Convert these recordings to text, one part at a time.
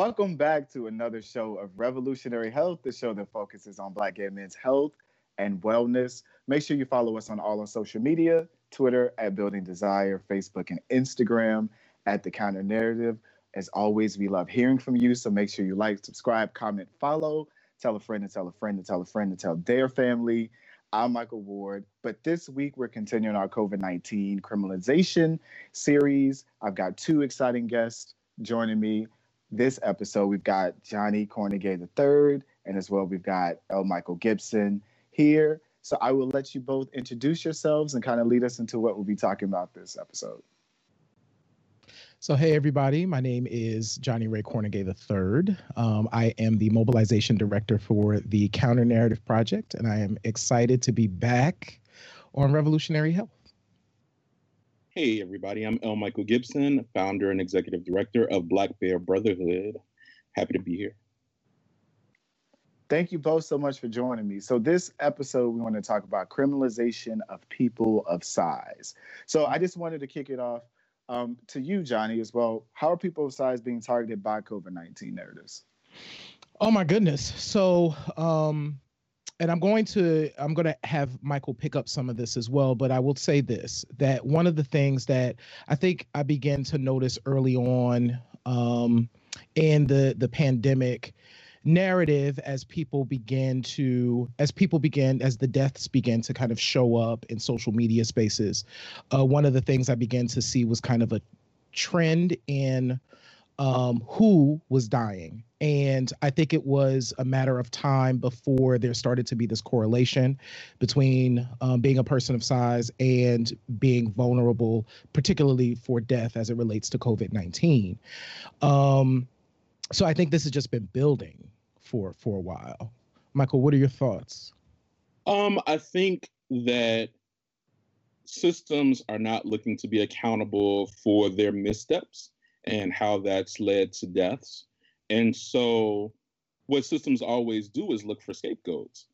Welcome back to another show of Revolutionary Health, the show that focuses on Black gay men's health and wellness. Make sure you follow us on all our social media Twitter at Building Desire, Facebook and Instagram at The Counter Narrative. As always, we love hearing from you. So make sure you like, subscribe, comment, follow, tell a friend to tell a friend to tell a friend to tell their family. I'm Michael Ward, but this week we're continuing our COVID 19 criminalization series. I've got two exciting guests joining me this episode. We've got Johnny Cornegay III, and as well, we've got L. Michael Gibson here. So I will let you both introduce yourselves and kind of lead us into what we'll be talking about this episode. So, hey, everybody. My name is Johnny Ray Cornegay III. Um, I am the mobilization director for the Counter Narrative Project, and I am excited to be back on Revolutionary Health. Hey, everybody. I'm L. Michael Gibson, founder and executive director of Black Bear Brotherhood. Happy to be here. Thank you both so much for joining me. So, this episode, we want to talk about criminalization of people of size. So, I just wanted to kick it off um, to you, Johnny, as well. How are people of size being targeted by COVID 19 narratives? Oh, my goodness. So, um, and I'm going to I'm going to have Michael pick up some of this as well, but I will say this that one of the things that I think I began to notice early on um, in the the pandemic narrative as people began to as people began as the deaths began to kind of show up in social media spaces uh, one of the things i began to see was kind of a trend in um, who was dying and i think it was a matter of time before there started to be this correlation between um, being a person of size and being vulnerable particularly for death as it relates to covid-19 um, so I think this has just been building for for a while. Michael, what are your thoughts? Um, I think that systems are not looking to be accountable for their missteps and how that's led to deaths. And so what systems always do is look for scapegoats.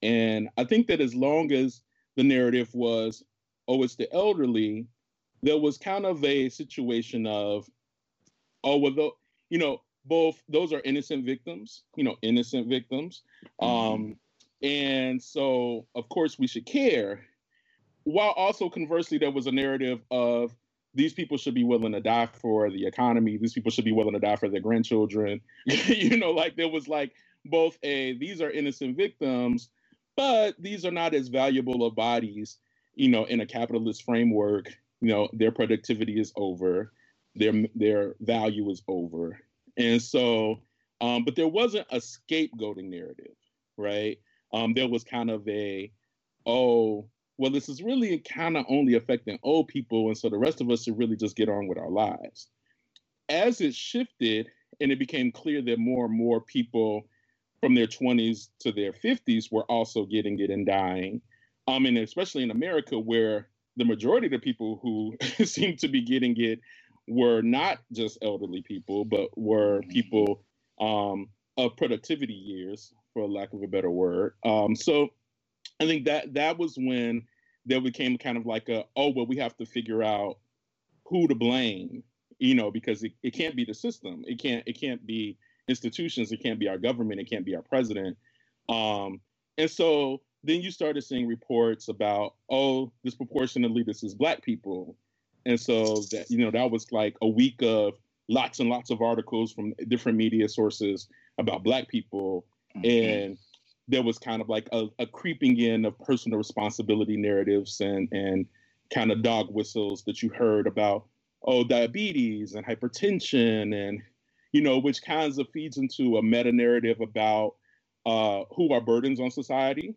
And I think that as long as the narrative was, oh, it's the elderly, there was kind of a situation of, oh, well, the, you know, both those are innocent victims, you know, innocent victims. Mm-hmm. Um, and so, of course, we should care. While also conversely, there was a narrative of these people should be willing to die for the economy. These people should be willing to die for their grandchildren. you know, like there was like both a these are innocent victims, but these are not as valuable of bodies. You know, in a capitalist framework, you know, their productivity is over, their their value is over, and so, um, but there wasn't a scapegoating narrative, right? Um, there was kind of a, oh, well, this is really kind of only affecting old people. And so the rest of us should really just get on with our lives. As it shifted and it became clear that more and more people from their 20s to their 50s were also getting it and dying, um, and especially in America, where the majority of the people who seem to be getting it were not just elderly people, but were people um, of productivity years, for lack of a better word. Um, so I think that that was when there became kind of like a, oh, well, we have to figure out who to blame, you know, because it, it can't be the system. It can't it can't be institutions. It can't be our government. It can't be our president. Um, and so then you started seeing reports about, oh, disproportionately, this is black people and so that you know that was like a week of lots and lots of articles from different media sources about black people mm-hmm. and there was kind of like a, a, creeping in of personal responsibility narratives and and kind of dog whistles that you heard about oh diabetes and hypertension and you know which kinds of feeds into a meta narrative about uh, who are burdens on society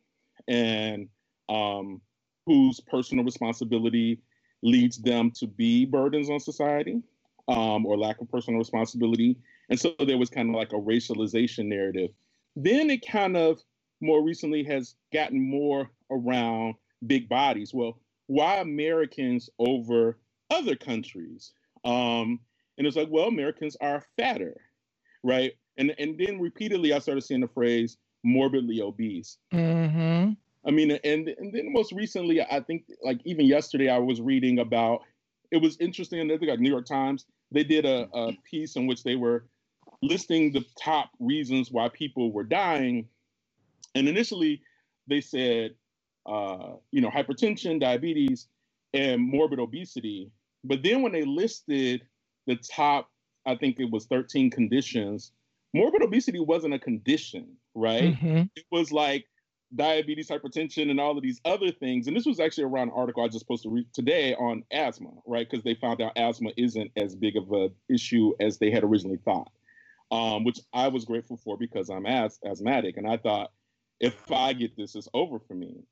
and um, whose personal responsibility leads them to be burdens on society um, or lack of personal responsibility. And so there was kind of like a racialization narrative. Then it kind of more recently has gotten more around big bodies. Well, why Americans over other countries? Um, and it's like, well, Americans are fatter, right? And and then repeatedly, I started seeing the phrase morbidly obese. Mm-hmm. I mean, and and then most recently, I think like even yesterday, I was reading about. It was interesting. I think like New York Times, they did a, a piece in which they were listing the top reasons why people were dying. And initially, they said, uh, you know, hypertension, diabetes, and morbid obesity. But then when they listed the top, I think it was 13 conditions, morbid obesity wasn't a condition, right? Mhm. It was like diabetes, hypertension, and all of these other things. And this was actually around an article I just posted to today on asthma, right? Because they found out asthma isn't as big of an issue as they had originally thought, um, which I was grateful for because I'm as- asthmatic. And I thought, if I get this, it's over for me.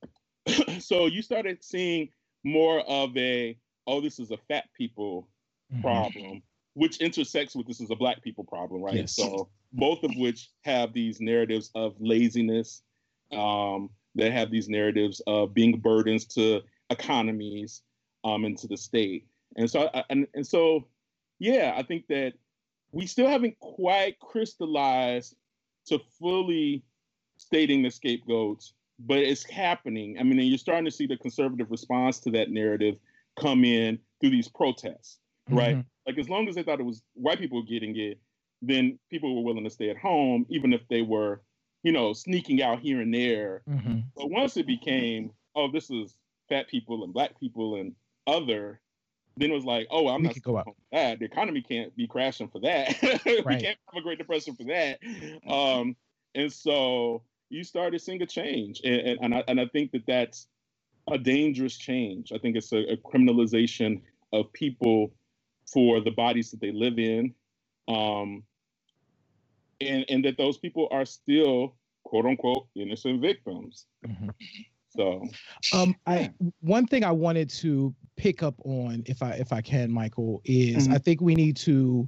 so you started seeing more of a, oh, this is a fat people Mhm. problem, which intersects with this is a black people problem, right? Yes. So both of which have these narratives of laziness, um, that have these narratives of being burdens to economies um, and to the state. And so, I, and, and so, yeah, I think that we still haven't quite crystallized to fully stating the scapegoats, but it's happening. I mean, and you're starting to see the conservative response to that narrative come in through these protests, right? Mhm. Like as long as they thought it was white people getting it, then people were willing to stay at home, even if they were, you know, sneaking out here and there. Mhm. But once it became, oh, this is fat people and black people and other, then it was like, oh, I'm We not go out. staying home for that. The economy can't be crashing for that. we Right. can't have a Great Depression for that. Um, and so you started seeing a change, and and, and, I, and I think that that's a dangerous change. I think it's a, a criminalization of people for the bodies that they live in, um, and and that those people are still quote unquote innocent victims. Mhm. So Um, I one thing I wanted to pick up on, if I if I can, Michael, is Mhm. I think we need to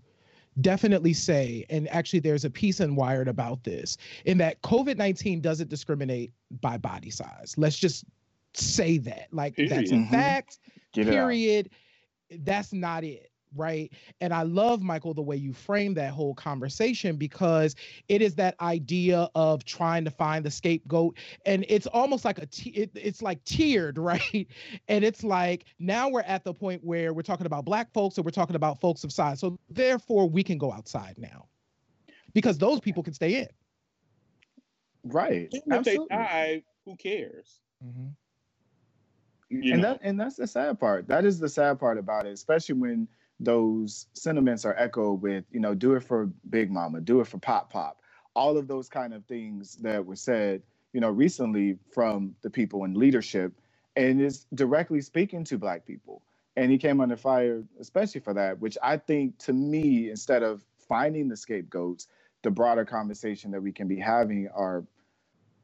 definitely say, and actually there's a piece in Wired about this, in that COVID nineteen doesn't discriminate by body size. Let's just say that, like that's a Mhm. fact. Get it period. That's not it. Right. And I love, Michael, the way you frame that whole conversation because it is that idea of trying to find the scapegoat. And it's almost like a, t- it, it's like tiered, right? And it's like now we're at the point where we're talking about Black folks and we're talking about folks of size. So therefore, we can go outside now because those people can stay in. Right. even if they Absolutely. die, who cares? Mm-hmm. You and know? that and that's the sad part. That is the sad part about it, especially when those sentiments are echoed with, you know, do it for Big Mama, do it for Pop Pop. All of those kind of things that were said, you know, recently from the people in leadership and is directly speaking to black people. And he came under fire, especially for that, which I think to me, instead of finding the scapegoats, the broader conversation that we can be having are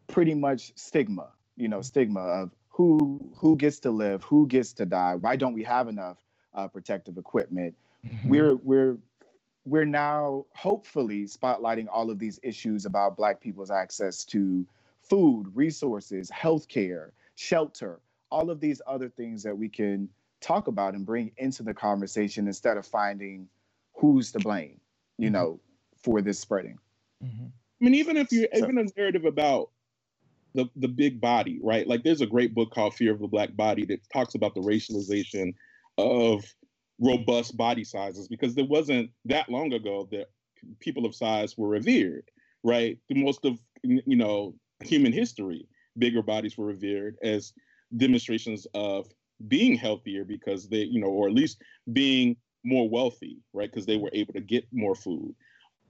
pretty much stigma, you know, stigma of who who gets to live, who gets to die. Why don't we have enough uh, protective equipment? Mhm. We're we're we're now hopefully spotlighting all of these issues about Black people's access to food, resources, healthcare, shelter, all of these other things that we can talk about and bring into the conversation instead of finding who's to blame, you Mhm. know, for this spreading. Mhm. I mean, even if you So- even a narrative about the the big body, right? Like there's a great book called Fear of the Black Body that talks about the racialization of robust body sizes because there wasn't that long ago that people of size were revered, right? Through most of you know human history, bigger bodies were revered as demonstrations of being healthier because they, you know, or at least being more wealthy, right? Because they were able to get more food.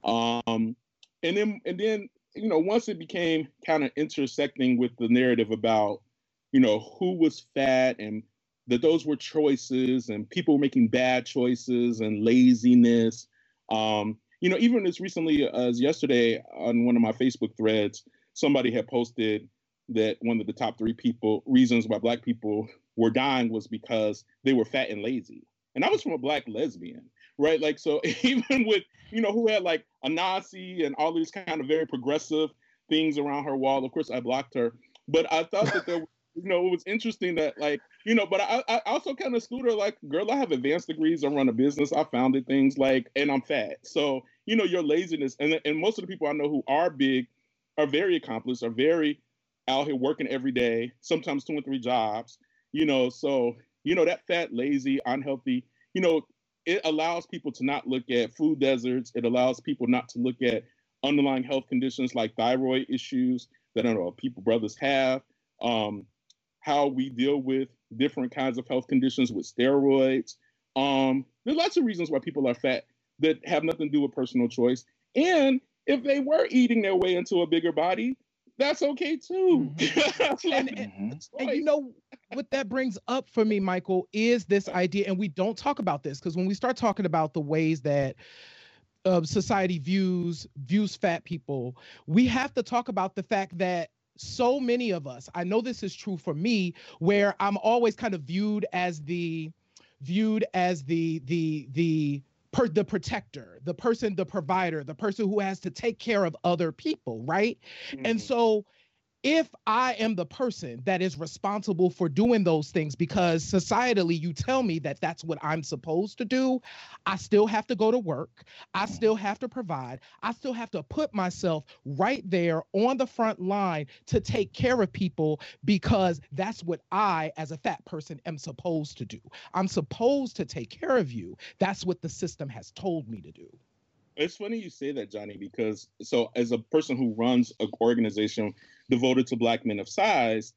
Um, and then and then you know once it became kind of intersecting with the narrative about you know who was fat and that those were choices and people were making bad choices and laziness. Um you know even as recently as yesterday on one of my facebook threads somebody had posted that one of the top three people reasons why black people were dying was because they were fat and lazy. And i was from a black lesbian right? Like so even with you know who had like a nazi and all these kind of very progressive things around her wall of course i blocked her. But i thought that there you know it was interesting that like you know but i, I also kind of schooled her like girl i have advanced degrees i run a business i founded things like and i'm fat so you know your laziness and, and most of the people i know who are big are very accomplished are very out here working every day sometimes two and three jobs you know so you know that fat lazy unhealthy you know it allows people to not look at food deserts. It allows people not to look at underlying health conditions like thyroid issues that I know people brothers have. Um, how we deal with different kinds of health conditions with steroids. Um, there's lots of reasons why people are fat that have nothing to do with personal choice. And if they were eating their way into a bigger body, that's okay too. Mm-hmm. and, and, and, you know what that brings up for me, Michael, is this idea, and we don't talk about this because when we start talking about the ways that uh, society views views fat people, we have to talk about the fact that so many of us, I know this is true for me, where I'm always kind of viewed as the viewed as the the the per, the protector, the person, the provider, the person who has to take care of other people, right? Mm-hmm. And so if I am the person that is responsible for doing those things because societally you tell me that that's what I'm supposed to do, I still have to go to work. I still have to provide. I still have to put myself right there on the front line to take care of people because that's what I, as a fat person, am supposed to do. I'm supposed to take care of you. That's what the system has told me to do. It's funny you say that, Johnny, because so as a person who runs an organization devoted to Black men of size,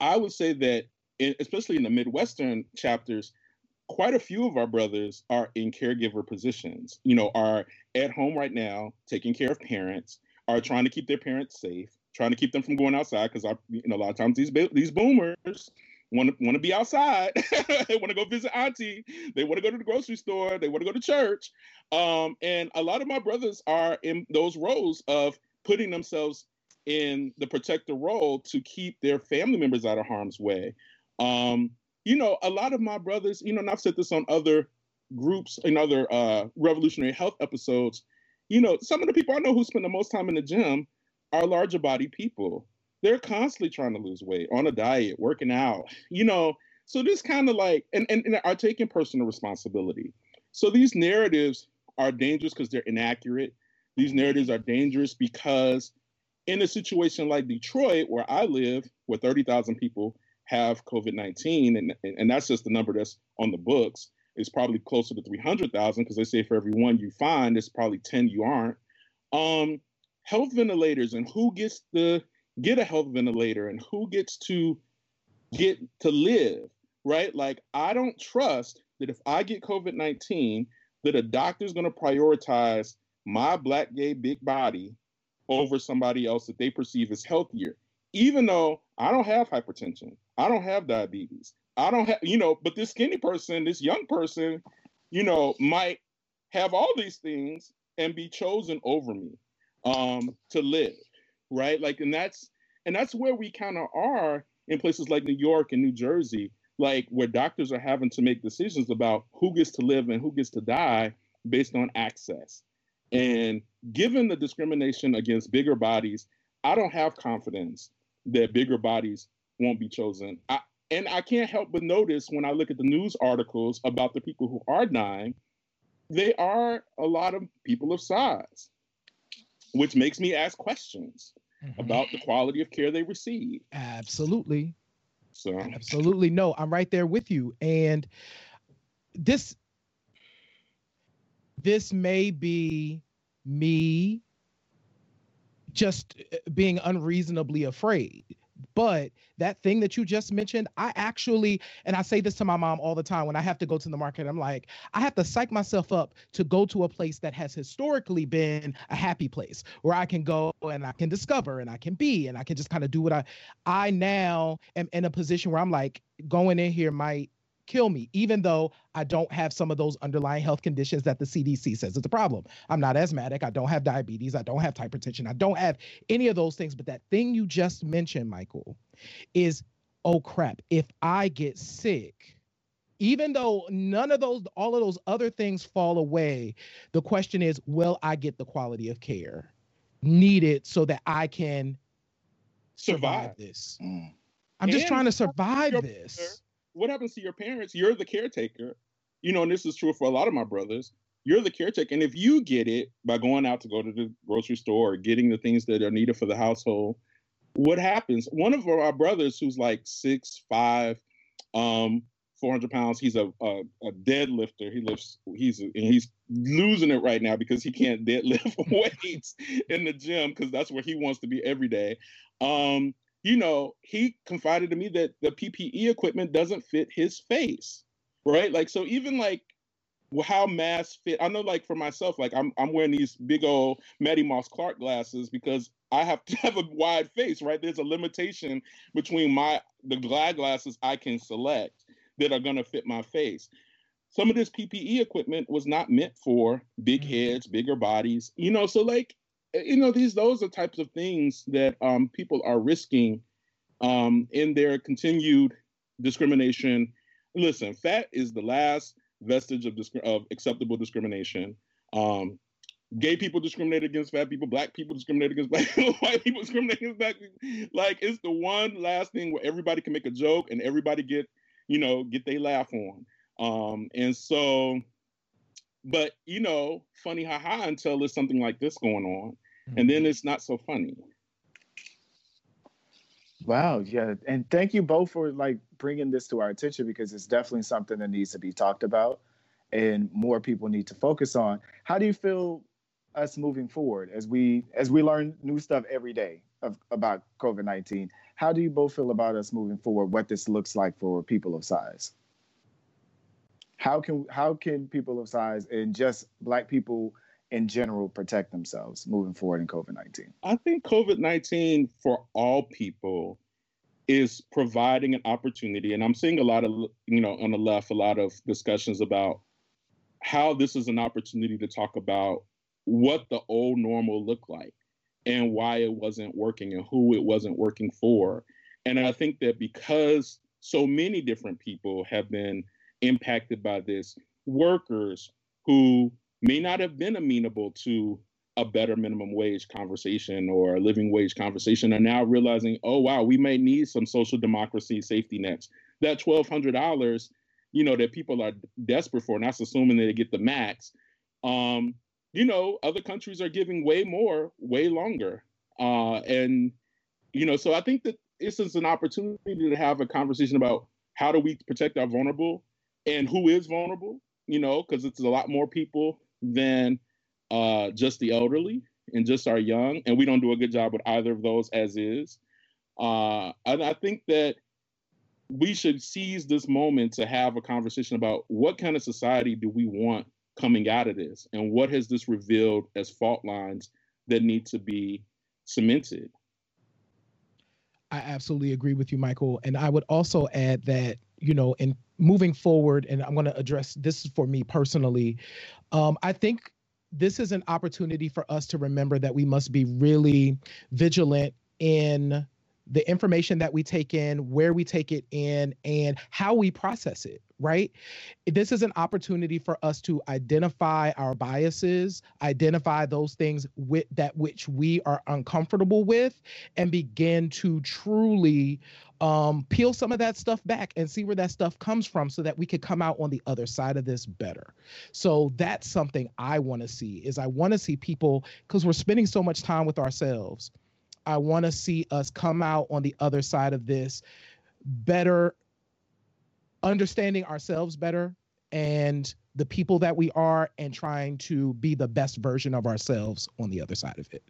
I would say that, in, especially in the Midwestern chapters, quite a few of our brothers are in caregiver positions. You know, are at home right now, taking care of parents, are trying to keep their parents safe, trying to keep them from going outside because you know a lot of times these these boomers want to want to be outside. they want to go visit auntie. They want to go to the grocery store. They want to go to church. Um, and a lot of my brothers are in those roles of putting themselves in the protector role to keep their family members out of harm's way. Um, you know, a lot of my brothers, you know, and I've said this on other groups and other uh, revolutionary health episodes. You know, some of the people I know who spend the most time in the gym are larger body people they're constantly trying to lose weight on a diet, working out, you know. So this kind of like, and, and, and are taking personal responsibility. So these narratives are dangerous because they're inaccurate. These narratives are dangerous because in a situation like Detroit, where I live, where 30,000 people have COVID 19, and, and that's just the number that's on the books, it's probably closer to 300,000 because they say for every one you find, it's probably 10 you aren't. Um, health ventilators and who gets the get a health ventilator and who gets to get to live, right? Like, I don't trust that if I get COVID 19, that a doctor's going to prioritize my black gay big body over somebody else that they perceive as healthier, even though I don't have hypertension, I don't have diabetes, I don't have, you know, but this skinny person, this young person, you know, might have all these things and be chosen over me um, to live right? Like, and that's and that's where we kind of are in places like New York and New Jersey, like where doctors are having to make decisions about who gets to live and who gets to die based on access. And given the discrimination against bigger bodies, I don't have confidence that bigger bodies won't be chosen. I, and I can't help but notice when I look at the news articles about the people who are dying, they are a lot of people of size which makes me ask questions mm-hmm. about the quality of care they receive. Absolutely. So absolutely no, I'm right there with you. And this this may be me just being unreasonably afraid but that thing that you just mentioned, I actually, and I say this to my mom all the time when I have to go to the market, I'm like, I have to psych myself up to go to a place that has historically been a happy place where I can go and I can discover and I can be and I can just kind of do what I, I now am in a position where I'm like, going in here might kill me, even though I don't have some of those underlying health conditions that the CDC says is a problem. I'm not asthmatic. I don't have diabetes. I don't have hypertension. I don't have any of those things. But that thing you just mentioned, Michael, is oh crap, if I get sick, even though none of those, all of those other things fall away, the question is, will I get the quality of care needed so that I can survive, survive this? Mm. I'm and just trying to survive this what happens to your parents? You're the caretaker. You know, and this is true for a lot of my brothers. You're the caretaker. And if you get it by going out to go to the grocery store or getting the things that are needed for the household, what happens? One of our brothers who's like six, five, um, 400 pounds. He's a, a, a deadlifter. He lifts. He's and he's losing it right now because he can't deadlift weights in the gym because that's where he wants to be every day. Um, you know, he confided to me that the PPE equipment doesn't fit his face, right? Like, so even like how masks fit. I know, like for myself, like I'm I'm wearing these big old Mattie Moss Clark glasses because I have to have a wide face, right? There's a limitation between my the glad glasses I can select that are gonna fit my face. Some of this PPE equipment was not meant for big mm-hmm. heads, bigger bodies, you know. So like, you know, these those are types of things that um, people are risking um, in their continued discrimination. Listen, fat is the last vestige of, disc- of acceptable discrimination. Um, gay people discriminate against fat people, black people discriminate against black people, white people discriminate against black people. Like it's the one last thing where everybody can make a joke and everybody get, you know, get they laugh on. Um, and so, but you know, funny haha until there's something like this going on. And then it's not so funny. Wow, yeah, and thank you both for like bringing this to our attention because it's definitely something that needs to be talked about, and more people need to focus on. How do you feel us moving forward as we as we learn new stuff every day of, about COVID nineteen? How do you both feel about us moving forward? What this looks like for people of size? How can how can people of size and just Black people in general protect themselves moving forward in COVID 19? I think COVID 19 for all people is providing an opportunity. And I'm seeing a lot of, you know, on the left, a lot of discussions about how this is an opportunity to talk about what the old normal looked like and why it wasn't working and who it wasn't working for. And I think that because so many different people have been impacted by this, workers who may not have been amenable to a better minimum wage conversation or a living wage conversation are now realizing, oh wow, we may need some social democracy safety nets. That twelve hundred dollars, you know, that people are desperate for, and that's assuming that they get the max. Um, you know, other countries are giving way more, way longer, uh, and you know, so I think that this is an opportunity to have a conversation about how do we protect our vulnerable and who is vulnerable. You know, because it's a lot more people than uh, just the elderly and just our young, and we don't do a good job with either of those as is. Uh, and I think that we should seize this moment to have a conversation about what kind of society do we want coming out of this, and what has this revealed as fault lines that need to be cemented. I absolutely agree with you, Michael. And I would also add that, you know, in moving forward, and I'm going to address this for me personally, um, I think this is an opportunity for us to remember that we must be really vigilant in the information that we take in, where we take it in, and how we process it, right? This is an opportunity for us to identify our biases, identify those things with that which we are uncomfortable with, and begin to truly um, peel some of that stuff back and see where that stuff comes from so that we could come out on the other side of this better. So that's something I want to see is I want to see people because we're spending so much time with ourselves. I want to see us come out on the other side of this better understanding ourselves better and the people that we are and trying to be the best version of ourselves on the other side of it.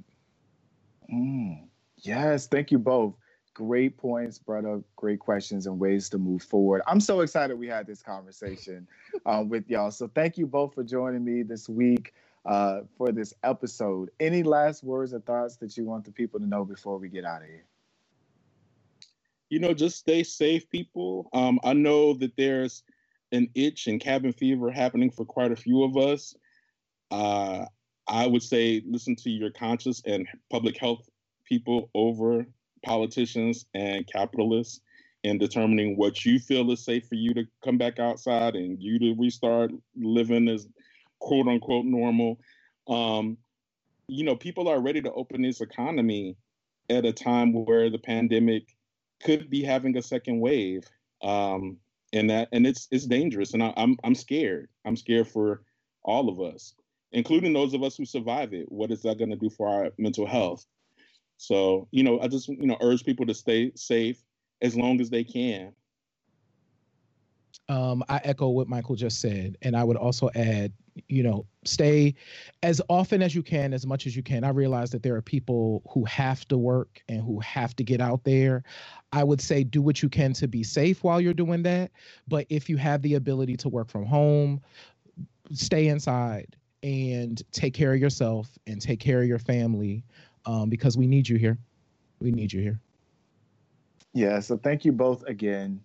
Mm, yes, thank you both great points, brought up great questions and ways to move forward. I'm so excited we had this conversation uh, with y'all. So thank you both for joining me this week uh, for this episode. Any last words or thoughts that you want the people to know before we get out of here? You know, just stay safe, people. Um, I know that there's an itch and cabin fever happening for quite a few of us. Uh, I would say listen to your conscious and public health people over politicians and capitalists in determining what you feel is safe for you to come back outside and you to restart living as quote unquote normal. Um, you know, people are ready to open this economy at a time where the pandemic could be having a second wave. Um, and that and it's it's dangerous. And I, I'm I'm scared. I'm scared for all of us, including those of us who survive it. What is that going to do for our mental health? So, you know, I just, you know, urge people to stay safe as long as they can. Um, I echo what Michael just said, and I would also add, you know, stay as often as you can, as much as you can. I realize that there are people who have to work and who have to get out there. I would say do what you can to be safe while you're doing that. But if you have the ability to work from home, stay inside and take care of yourself and take care of your family um, because we need you here. We need you here. Yeah. So thank you both again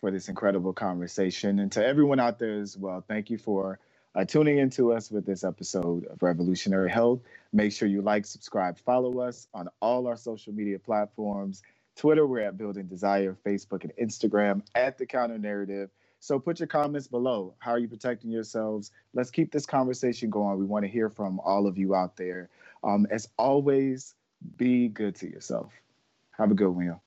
for this incredible conversation. And to everyone out there as well, thank you for uh, tuning into us with this episode of Revolutionary Health. Make sure you like, subscribe, follow us on all our social media platforms. Twitter, we're at Building Desire, Facebook and Instagram at The Counter Narrative. So put your comments below. How are you protecting yourselves? Let's keep this conversation going. We want to hear from all of you out there. Um, as always, be good to yourself. Have a good one, y'all.